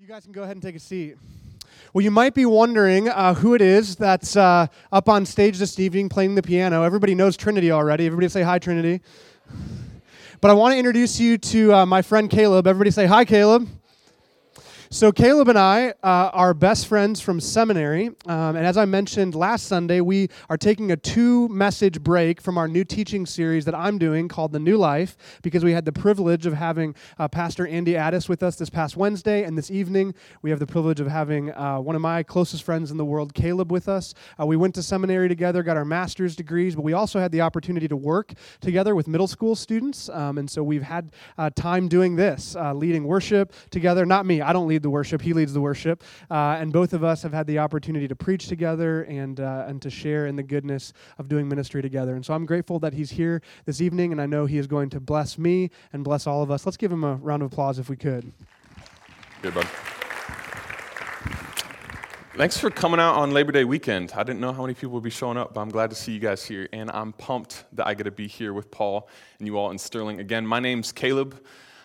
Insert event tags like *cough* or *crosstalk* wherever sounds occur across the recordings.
You guys can go ahead and take a seat. Well, you might be wondering uh, who it is that's uh, up on stage this evening playing the piano. Everybody knows Trinity already. Everybody say hi, Trinity. But I want to introduce you to uh, my friend Caleb. Everybody say hi, Caleb. So, Caleb and I uh, are best friends from seminary. Um, and as I mentioned last Sunday, we are taking a two message break from our new teaching series that I'm doing called The New Life because we had the privilege of having uh, Pastor Andy Addis with us this past Wednesday. And this evening, we have the privilege of having uh, one of my closest friends in the world, Caleb, with us. Uh, we went to seminary together, got our master's degrees, but we also had the opportunity to work together with middle school students. Um, and so we've had uh, time doing this, uh, leading worship together. Not me, I don't lead lead the worship, he leads the worship. Uh, and both of us have had the opportunity to preach together and, uh, and to share in the goodness of doing ministry together. And so I'm grateful that he's here this evening, and I know he is going to bless me and bless all of us. Let's give him a round of applause if we could. Good, bud. Thanks for coming out on Labor Day weekend. I didn't know how many people would be showing up, but I'm glad to see you guys here. And I'm pumped that I get to be here with Paul and you all in Sterling. Again, my name's Caleb.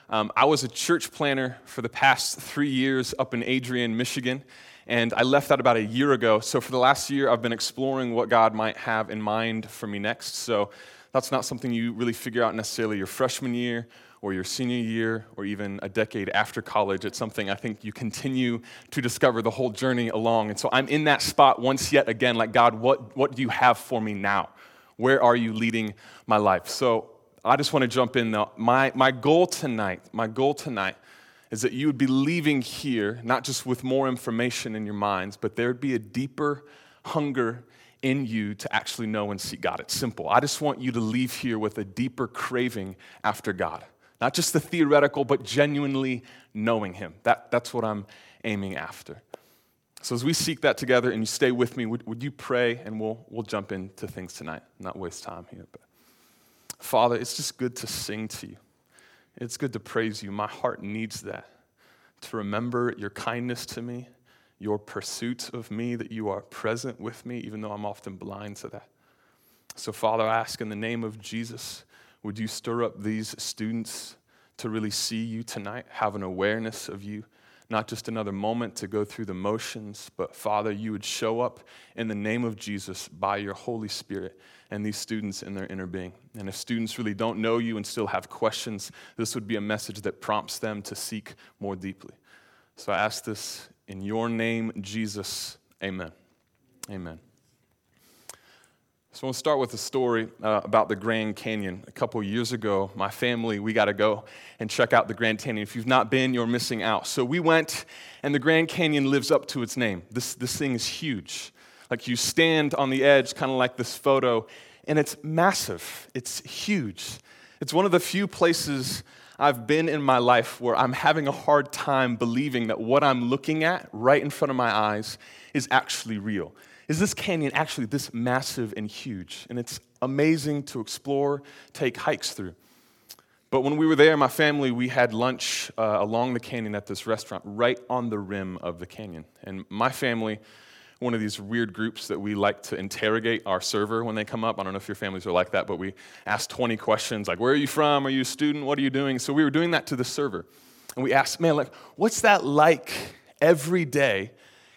Um, I was a church planner for the past three years up in Adrian, Michigan, and I left that about a year ago. So for the last year, I've been exploring what God might have in mind for me next. So that's not something you really figure out necessarily your freshman year or your senior year or even a decade after college. It's something I think you continue to discover the whole journey along. And so I'm in that spot once yet again, like, God, what, what do you have for me now? Where are you leading my life? So I just want to jump in though. My, my goal tonight, my goal tonight is that you would be leaving here, not just with more information in your minds, but there would be a deeper hunger in you to actually know and see God. It's simple. I just want you to leave here with a deeper craving after God. Not just the theoretical, but genuinely knowing Him. That, that's what I'm aiming after. So as we seek that together and you stay with me, would, would you pray and we'll, we'll jump into things tonight, not waste time here. But. Father, it's just good to sing to you. It's good to praise you. My heart needs that. To remember your kindness to me, your pursuit of me, that you are present with me, even though I'm often blind to that. So, Father, I ask in the name of Jesus, would you stir up these students to really see you tonight, have an awareness of you, not just another moment to go through the motions, but Father, you would show up in the name of Jesus by your Holy Spirit and these students in their inner being. And if students really don't know you and still have questions, this would be a message that prompts them to seek more deeply. So I ask this in your name, Jesus. Amen. Amen. So we'll start with a story uh, about the Grand Canyon. A couple years ago, my family, we got to go and check out the Grand Canyon. If you've not been, you're missing out. So we went, and the Grand Canyon lives up to its name. This, this thing is huge. Like you stand on the edge, kind of like this photo, and it's massive. It's huge. It's one of the few places I've been in my life where I'm having a hard time believing that what I'm looking at right in front of my eyes is actually real is this canyon actually this massive and huge? And it's amazing to explore, take hikes through. But when we were there, my family, we had lunch uh, along the canyon at this restaurant right on the rim of the canyon. And my family, one of these weird groups that we like to interrogate our server when they come up. I don't know if your families are like that, but we ask 20 questions like, Where are you from? Are you a student? What are you doing? So we were doing that to the server. And we asked, Man, like, what's that like every day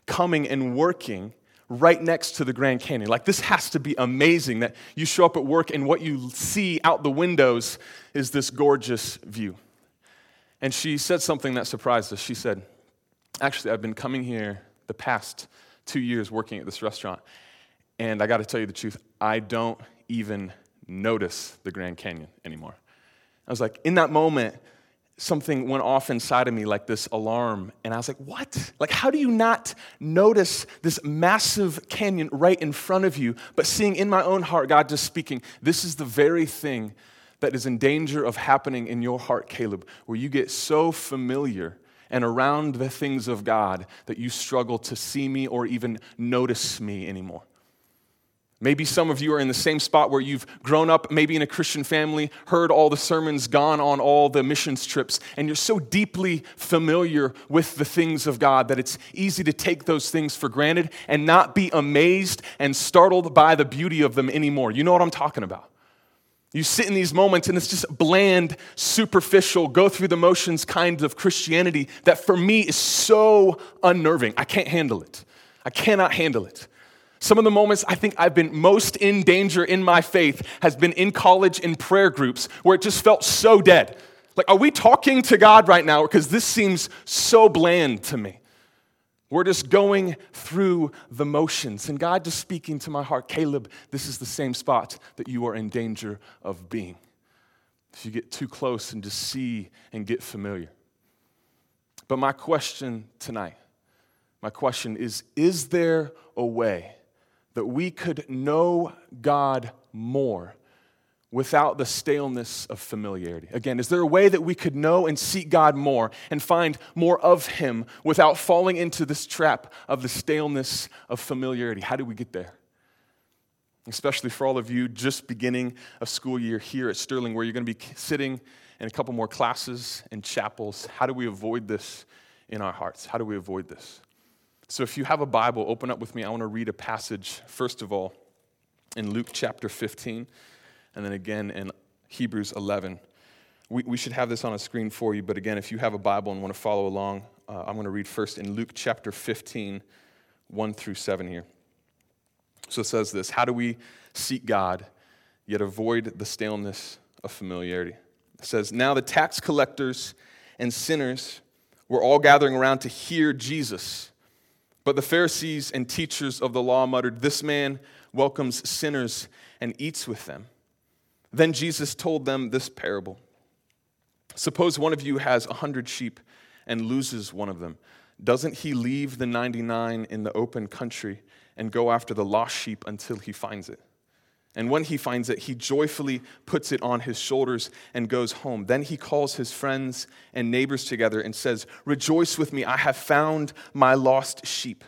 coming and working right next to the Grand Canyon. Like, this has to be amazing that you show up at work and what you see out the windows is this gorgeous view. And she said something that surprised us. She said, Actually, I've been coming here the past two years working at this restaurant, and I got to tell you the truth, I don't even notice the Grand Canyon anymore. I was like, in that moment, something went off inside of me like this alarm. And I was like, what? Like, how do you not notice this massive canyon right in front of you, but seeing in my own heart God just speaking, this is the very thing that is in danger of happening in your heart, Caleb, where you get so familiar and around the things of God that you struggle to see me or even notice me anymore. Maybe some of you are in the same spot where you've grown up, maybe in a Christian family, heard all the sermons, gone on all the missions trips, and you're so deeply familiar with the things of God that it's easy to take those things for granted and not be amazed and startled by the beauty of them anymore. You know what I'm talking about. You sit in these moments and it's just bland, superficial, go through the motions kind of Christianity that for me is so unnerving. I can't handle it. I cannot handle it. Some of the moments I think I've been most in danger in my faith has been in college in prayer groups where it just felt so dead. Like, are we talking to God right now? Because this seems so bland to me. We're just going through the motions. And God just speaking to my heart, Caleb, this is the same spot that you are in danger of being. If you get too close and just see and get familiar. But my question tonight, my question is Is there a way that we could know God more without the staleness of familiarity? Again, is there a way that we could know and seek God more and find more of Him without falling into this trap of the staleness of familiarity? How do we get there? Especially for all of you just beginning a school year here at Sterling, where you're going to be sitting in a couple more classes and chapels. How do we avoid this in our hearts? How do we avoid this? So, if you have a Bible, open up with me. I want to read a passage, first of all, in Luke chapter 15 and then again in Hebrews 11. We, we should have this on a screen for you, but again, if you have a Bible and want to follow along, uh, I'm going to read first in Luke chapter 15, 1 through 7 here. So it says this How do we seek God, yet avoid the staleness of familiarity? It says, Now the tax collectors and sinners were all gathering around to hear Jesus. But the Pharisees and teachers of the law muttered, This man welcomes sinners and eats with them. Then Jesus told them this parable Suppose one of you has a hundred sheep and loses one of them. Doesn't he leave the 99 in the open country and go after the lost sheep until he finds it? And when he finds it, he joyfully puts it on his shoulders and goes home. Then he calls his friends and neighbors together and says, Rejoice with me, I have found my lost sheep.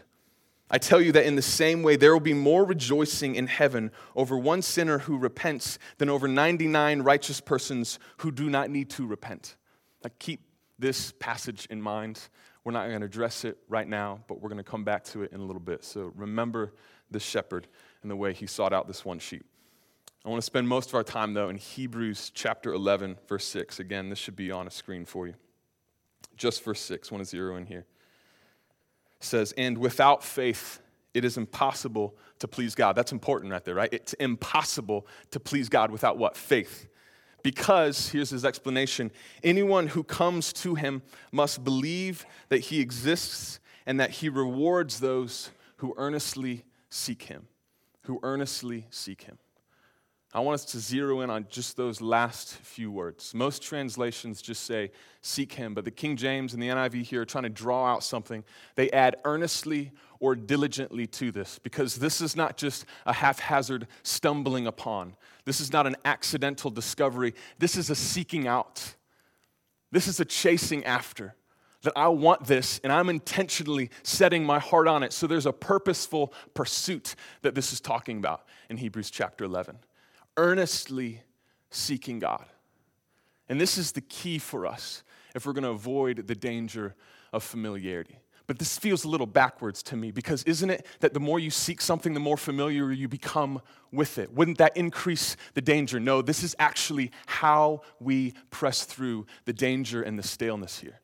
I tell you that in the same way, there will be more rejoicing in heaven over one sinner who repents than over 99 righteous persons who do not need to repent. Like, keep this passage in mind. We're not going to address it right now, but we're going to come back to it in a little bit. So remember the shepherd and the way he sought out this one sheep. I want to spend most of our time, though, in Hebrews chapter 11, verse 6. Again, this should be on a screen for you. Just verse 6. I want to zero in here says, and without faith, it is impossible to please God. That's important right there, right? It's impossible to please God without what? Faith. Because, here's his explanation anyone who comes to him must believe that he exists and that he rewards those who earnestly seek him. Who earnestly seek him. I want us to zero in on just those last few words. Most translations just say, seek him, but the King James and the NIV here are trying to draw out something. They add earnestly or diligently to this because this is not just a haphazard stumbling upon. This is not an accidental discovery. This is a seeking out. This is a chasing after. That I want this and I'm intentionally setting my heart on it. So there's a purposeful pursuit that this is talking about in Hebrews chapter 11 earnestly seeking God. And this is the key for us if we're going to avoid the danger of familiarity. But this feels a little backwards to me because isn't it that the more you seek something, the more familiar you become with it? Wouldn't that increase the danger? No, this is actually how we press through the danger and the staleness here.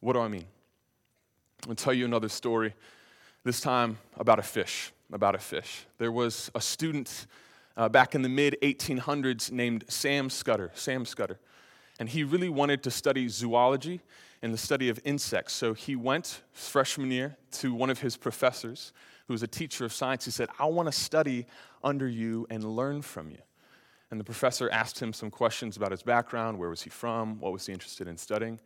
What do I mean? I'll tell you another story, this time about a fish. About a fish. There was a student uh, back in the mid 1800s named Sam Scudder. Sam Scudder. And he really wanted to study zoology and the study of insects. So he went freshman year to one of his professors, who was a teacher of science. He said, I want to study under you and learn from you. And the professor asked him some questions about his background where was he from? What was he interested in studying?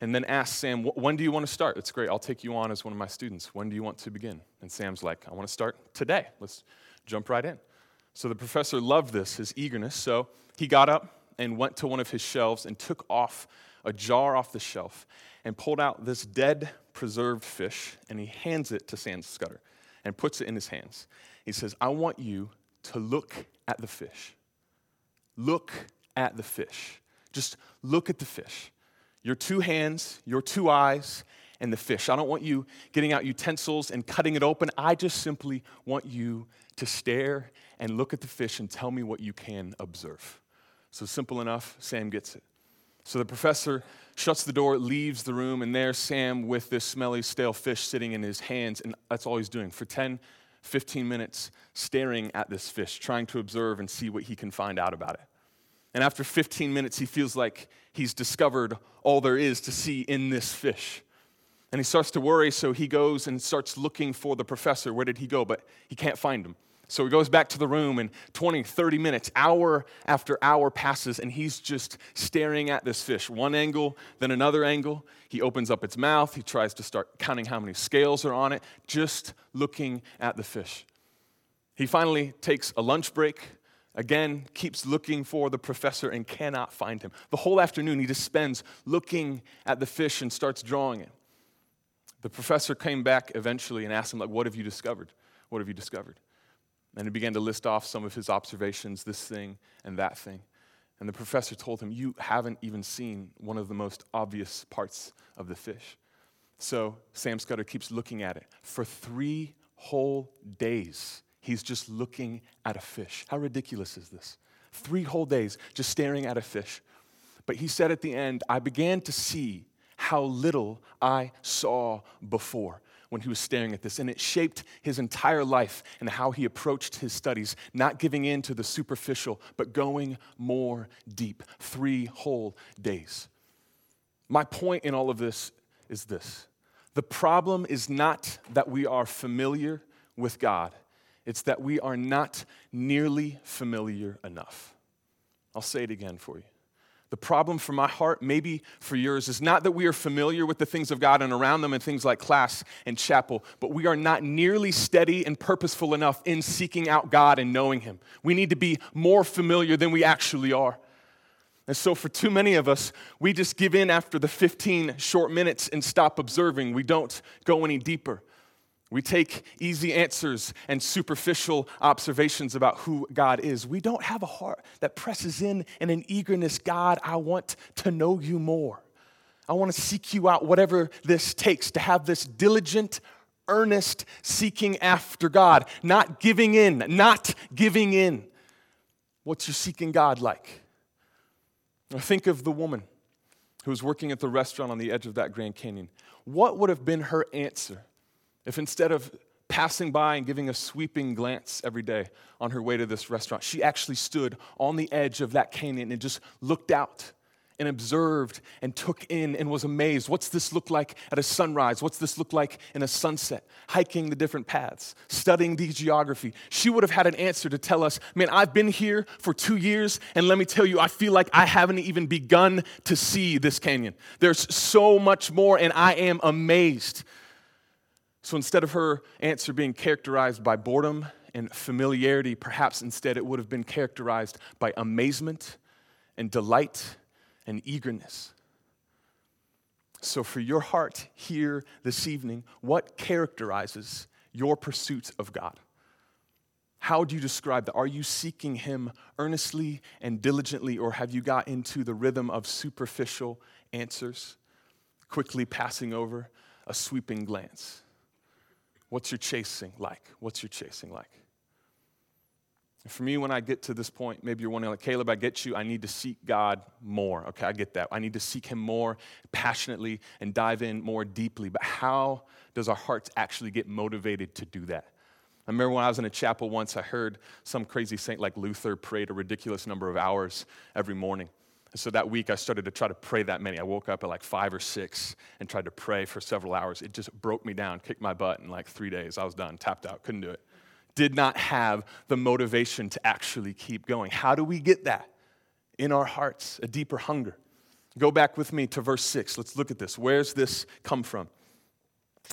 And then asked Sam, When do you want to start? It's great. I'll take you on as one of my students. When do you want to begin? And Sam's like, I want to start today. Let's jump right in. So the professor loved this, his eagerness. So he got up and went to one of his shelves and took off a jar off the shelf and pulled out this dead preserved fish and he hands it to Sam Scudder and puts it in his hands. He says, I want you to look at the fish. Look at the fish. Just look at the fish. Your two hands, your two eyes, and the fish. I don't want you getting out utensils and cutting it open. I just simply want you to stare and look at the fish and tell me what you can observe. So simple enough, Sam gets it. So the professor shuts the door, leaves the room, and there's Sam with this smelly, stale fish sitting in his hands, and that's all he's doing for 10, 15 minutes, staring at this fish, trying to observe and see what he can find out about it. And after 15 minutes, he feels like he's discovered all there is to see in this fish. And he starts to worry, so he goes and starts looking for the professor. Where did he go? But he can't find him. So he goes back to the room, and 20, 30 minutes, hour after hour passes, and he's just staring at this fish. One angle, then another angle. He opens up its mouth. He tries to start counting how many scales are on it, just looking at the fish. He finally takes a lunch break, again, keeps looking for the professor and cannot find him. The whole afternoon, he just spends looking at the fish and starts drawing it. The professor came back eventually and asked him, like, what have you discovered? What have you discovered? And he began to list off some of his observations, this thing and that thing. And the professor told him, You haven't even seen one of the most obvious parts of the fish. So Sam Scudder keeps looking at it. For three whole days, he's just looking at a fish. How ridiculous is this? Three whole days just staring at a fish. But he said at the end, I began to see how little I saw before when he was staring at this. And it shaped his entire life and how he approached his studies, not giving in to the superficial, but going more deep. Three whole days. My point in all of this is this the problem is not that we are familiar with God, it's that we are not nearly familiar enough. I'll say it again for you. The problem for my heart, maybe for yours, is not that we are familiar with the things of God and around them and things like class and chapel, but we are not nearly steady and purposeful enough in seeking out God and knowing Him. We need to be more familiar than we actually are. And so, for too many of us, we just give in after the 15 short minutes and stop observing. We don't go any deeper. We take easy answers and superficial observations about who God is. We don't have a heart that presses in in an eagerness God, I want to know you more. I want to seek you out, whatever this takes, to have this diligent, earnest seeking after God, not giving in, not giving in. What's your seeking God like? Now think of the woman who was working at the restaurant on the edge of that Grand Canyon. What would have been her answer? If instead of passing by and giving a sweeping glance every day on her way to this restaurant, she actually stood on the edge of that canyon and just looked out and observed and took in and was amazed. What's this look like at a sunrise? What's this look like in a sunset? Hiking the different paths, studying the geography. She would have had an answer to tell us, man, I've been here for two years, and let me tell you, I feel like I haven't even begun to see this canyon. There's so much more, and I am amazed. So instead of her answer being characterized by boredom and familiarity, perhaps instead it would have been characterized by amazement and delight and eagerness. So, for your heart here this evening, what characterizes your pursuit of God? How do you describe that? Are you seeking Him earnestly and diligently, or have you got into the rhythm of superficial answers, quickly passing over a sweeping glance? What's your chasing like? What's your chasing like? For me, when I get to this point, maybe you're wondering, like, Caleb, I get you. I need to seek God more. Okay, I get that. I need to seek Him more passionately and dive in more deeply. But how does our hearts actually get motivated to do that? I remember when I was in a chapel once, I heard some crazy saint like Luther prayed a ridiculous number of hours every morning. And so that week, I started to try to pray that many. I woke up at like five or six and tried to pray for several hours. It just broke me down, kicked my butt in like three days. I was done, tapped out, couldn't do it. Did not have the motivation to actually keep going. How do we get that? In our hearts, a deeper hunger. Go back with me to verse six. Let's look at this. Where's this come from?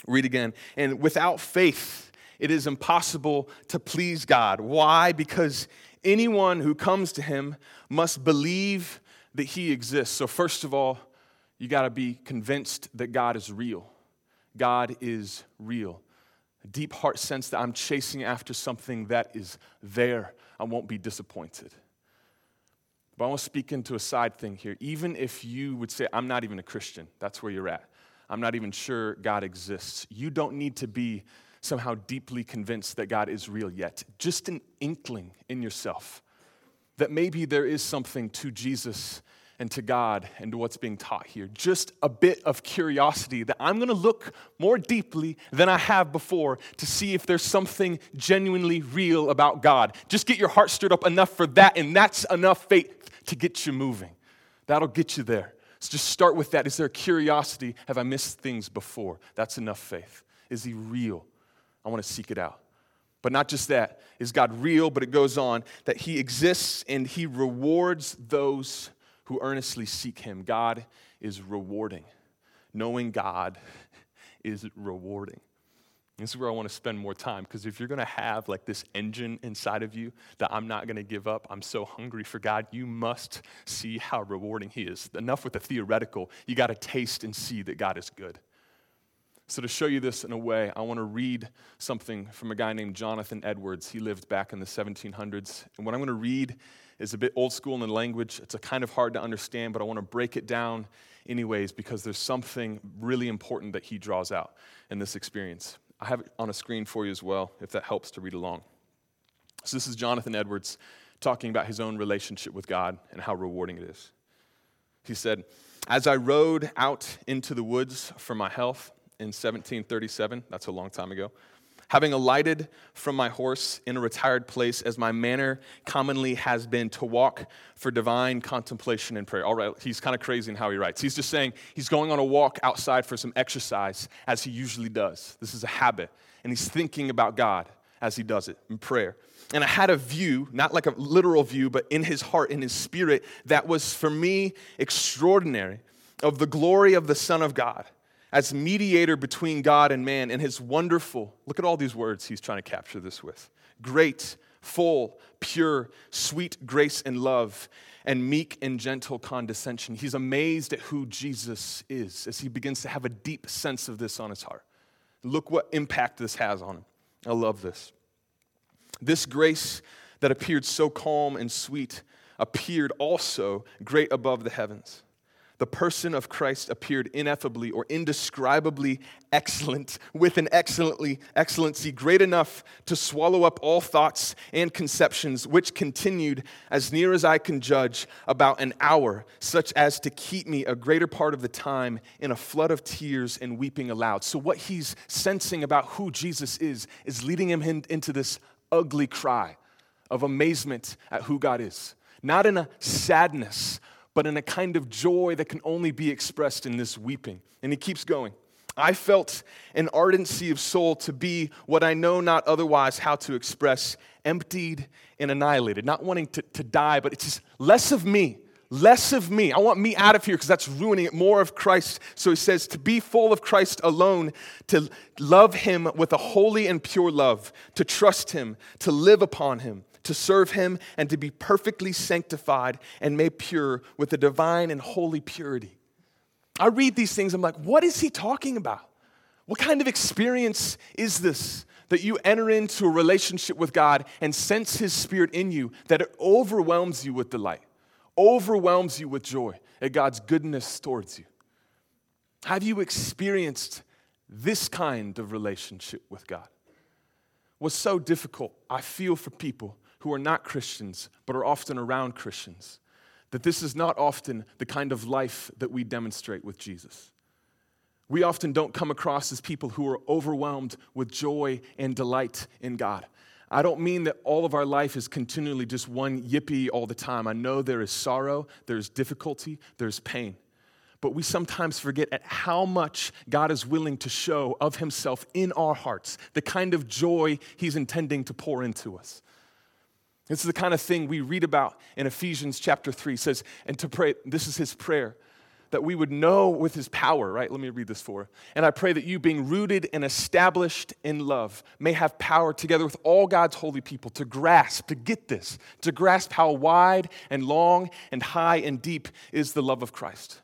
Read again. And without faith, it is impossible to please God. Why? Because anyone who comes to him must believe that He exists. So, first of all, you got to be convinced that God is real. God is real. A deep heart sense that I'm chasing after something that is there. I won't be disappointed. But I want to speak into a side thing here. Even if you would say, I'm not even a Christian, that's where you're at. I'm not even sure God exists. You don't need to be somehow deeply convinced that God is real yet. Just an inkling in yourself that maybe there is something to Jesus and to God and to what's being taught here. Just a bit of curiosity that I'm going to look more deeply than I have before to see if there's something genuinely real about God. Just get your heart stirred up enough for that, and that's enough faith to get you moving. That'll get you there. So just start with that. Is there curiosity? Have I missed things before? That's enough faith. Is he real? I want to seek it out. But not just that. Is God real? But it goes on that He exists and He rewards those who earnestly seek Him. God is rewarding. Knowing God *laughs* is rewarding. This is where I want to spend more time because if you're going to have like this engine inside of you that I'm not going to give up, I'm so hungry for God, you must see how rewarding He is. Enough with the theoretical, you got to taste and see that God is good. So, to show you this in a way, I want to read something from a guy named Jonathan Edwards. He lived back in the 1700s. And what I'm going to read is a bit old school in the language. It's a kind of hard to understand, but I want to break it down anyways because there's something really important that he draws out in this experience. I have it on a screen for you as well, if that helps to read along. So, this is Jonathan Edwards talking about his own relationship with God and how rewarding it is. He said, As I rode out into the woods for my health, in 1737. That's a long time ago. Having alighted from my horse in a retired place, as my manner commonly has been to walk for divine contemplation and prayer. All right, he's kind of crazy in how he writes. He's just saying he's going on a walk outside for some exercise, as he usually does. This is a habit. And he's thinking about God as he does it in prayer. And I had a view, not like a literal view, but in his heart, in his spirit, that was for me extraordinary of the glory of the Son of God as mediator between God and man and his wonderful, look at all these words he's trying to capture this with great, full, pure, sweet grace and love, and meek and gentle condescension. He's amazed at who Jesus is as he begins to have a deep sense of this on his heart. Look what impact this has on him. I love this. This grace that appeared so calm and sweet appeared also great above the heavens the person of Christ appeared ineffably or indescribably excellent, with an excellently excellency great enough to swallow up all thoughts and conceptions, which continued, as near as I can judge, about an hour, such as to keep me a greater part of the time in a flood of tears and weeping aloud. So, what he's sensing about who Jesus is is leading him in, into this ugly cry of amazement at who God is. Not in a sadness but in a kind of joy that can only be expressed in this weeping. And he keeps going. I felt an ardency of soul to be what I know not otherwise how to express emptied and annihilated, not wanting to, to die, but it's just less of me, less of me. I want me out of here because that's ruining it, more of Christ. So he says, to be full of Christ alone, to love him with a holy and pure love, to trust him, to live upon him to serve him, and to be perfectly sanctified and made pure with a divine and holy purity. I read these things, I'm like, what is he talking about? What kind of experience is this? That you enter into a relationship with God and sense His Spirit in you, that it overwhelms you with delight, overwhelms you with joy at God's goodness towards you. Have you experienced this kind of relationship with God? What's so difficult, I feel, for people who are not Christians but are often around Christians. That this is not often the kind of life that we demonstrate with Jesus. We often don't come across as people who are overwhelmed with joy and delight in God. I don't mean that all of our life is continually just one yippee all the time. I know there is sorrow, there's difficulty, there's pain. But we sometimes forget at how much God is willing to show of Himself in our hearts, the kind of joy He's intending to pour into us. This is the kind of thing we read about in Ephesians chapter 3. It says, and to pray, this is his prayer, that we would know with his power, right? Let me read this for. And I pray that you, being rooted and established in love, may have power together with all God's holy people to grasp, to get this, to grasp how wide and long and high and deep is the love of Christ.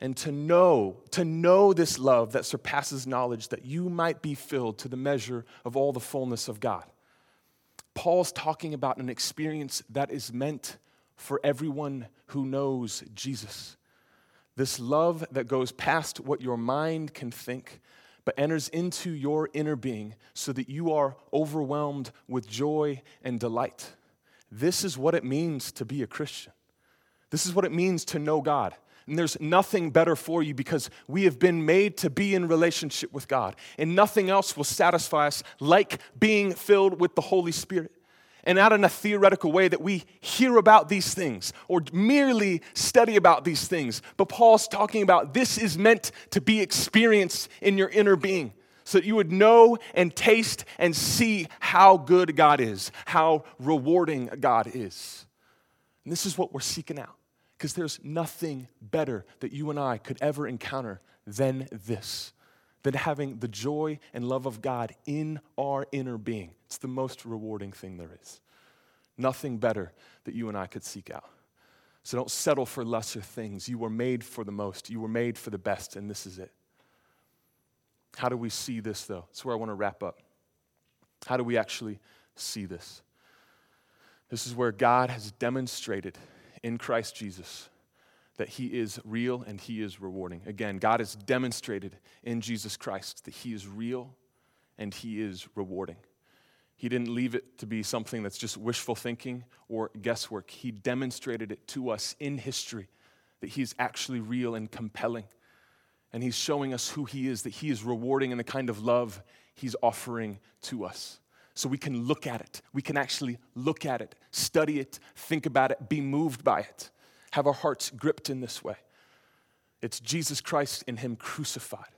And to know, to know this love that surpasses knowledge, that you might be filled to the measure of all the fullness of God. Paul's talking about an experience that is meant for everyone who knows Jesus. This love that goes past what your mind can think, but enters into your inner being so that you are overwhelmed with joy and delight. This is what it means to be a Christian. This is what it means to know God. And there's nothing better for you because we have been made to be in relationship with God. And nothing else will satisfy us like being filled with the Holy Spirit and not in a theoretical way that we hear about these things or merely study about these things. But Paul's talking about this is meant to be experienced in your inner being so that you would know and taste and see how good God is, how rewarding God is. And this is what we're seeking out because there's nothing better that you and I could ever encounter than this than having the joy and love of God in our inner being. It's the most rewarding thing there is. Nothing better that you and I could seek out. So don't settle for lesser things. You were made for the most, you were made for the best, and this is it. How do we see this, though? That's where I want to wrap up. How do we actually see this? This is where God has demonstrated in Christ Jesus that he is real and he is rewarding. Again, God has demonstrated in Jesus Christ that he is real and he is rewarding. He didn't leave it to be something that's just wishful thinking or guesswork. He demonstrated it to us in history that he's actually real and compelling. And he's showing us who he is, that he is rewarding in the kind of love he's offering to us. So we can look at it. We can actually look at it, study it, think about it, be moved by it have our hearts gripped in this way. It's Jesus Christ in Him crucified.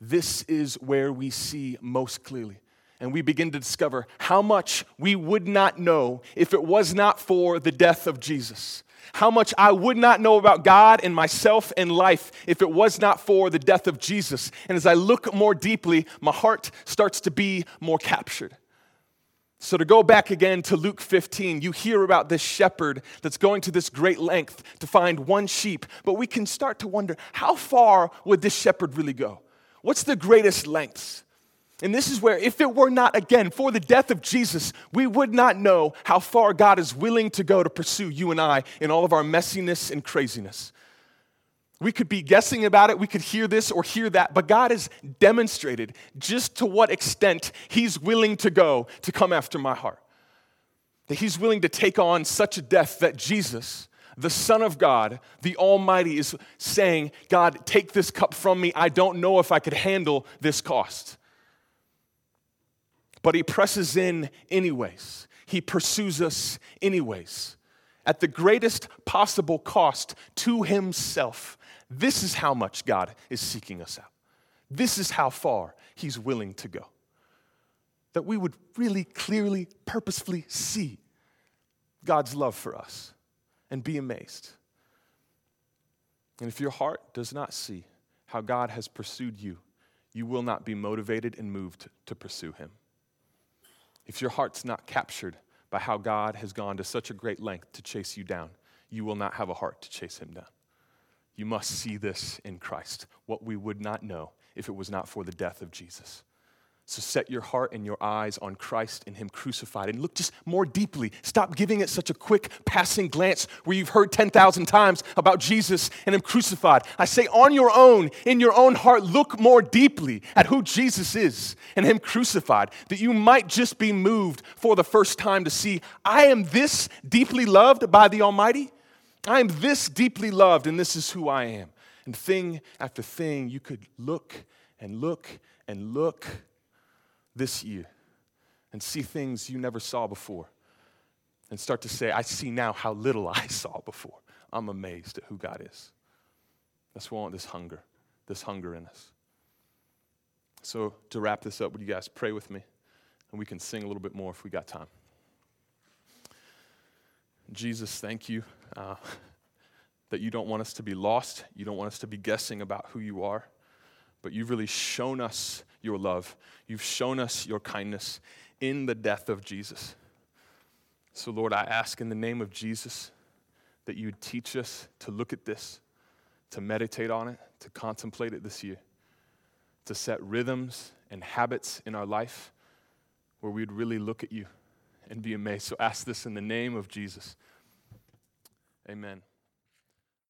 This is where we see most clearly. And we begin to discover how much we would not know if it was not for the death of Jesus. How much I would not know about God and myself and life if it was not for the death of Jesus. And as I look more deeply, my heart starts to be more captured. So, to go back again to Luke 15, you hear about this shepherd that's going to this great length to find one sheep, but we can start to wonder how far would this shepherd really go? What's the greatest lengths? And this is where, if it were not, again, for the death of Jesus, we would not know how far God is willing to go to pursue you and I in all of our messiness and craziness. We could be guessing about it, we could hear this or hear that, but God has demonstrated just to what extent He's willing to go to come after my heart. That He's willing to take on such a death that Jesus, the Son of God, the Almighty, is saying, God, take this cup from me. I don't know if I could handle this cost. But He presses in anyways, He pursues us anyways, at the greatest possible cost to Himself this is how much God is seeking us out. This is how far He's willing to go. That we would really clearly, purposefully see God's love for us and be amazed. And if your heart does not see how God has pursued you, you will not be motivated and moved to pursue Him. If your heart's not captured by how God has gone to such a great length to chase you down, you will not have a heart to chase Him down. You must see this in Christ, what we would not know if it was not for the death of Jesus. So set your heart and your eyes on Christ and Him crucified and look just more deeply. Stop giving it such a quick passing glance where you've heard 10,000 times about Jesus and Him crucified. I say, on your own, in your own heart, look more deeply at who Jesus is and Him crucified, that you might just be moved for the first time to see, I am this deeply loved by the Almighty. I am this deeply loved, and this is who I am. And thing after thing, you could look and look and look this year and see things you never saw before and start to say, I see now how little I *laughs* saw before. I'm amazed at who God is. That's why I want this hunger, this hunger in us. So, to wrap this up, would you guys pray with me? And we can sing a little bit more if we got time. Jesus, thank you uh, *laughs* that you don't want us to be lost. You don't want us to be guessing about who you are. But you've really shown us your love. You've shown us your kindness in the death of Jesus. So, Lord, I ask in the name of Jesus that you would teach us to look at this, to meditate on it, to contemplate it this year, to set rhythms and habits in our life where we'd really look at you and be amazed. So ask this in the name of Jesus. Amen.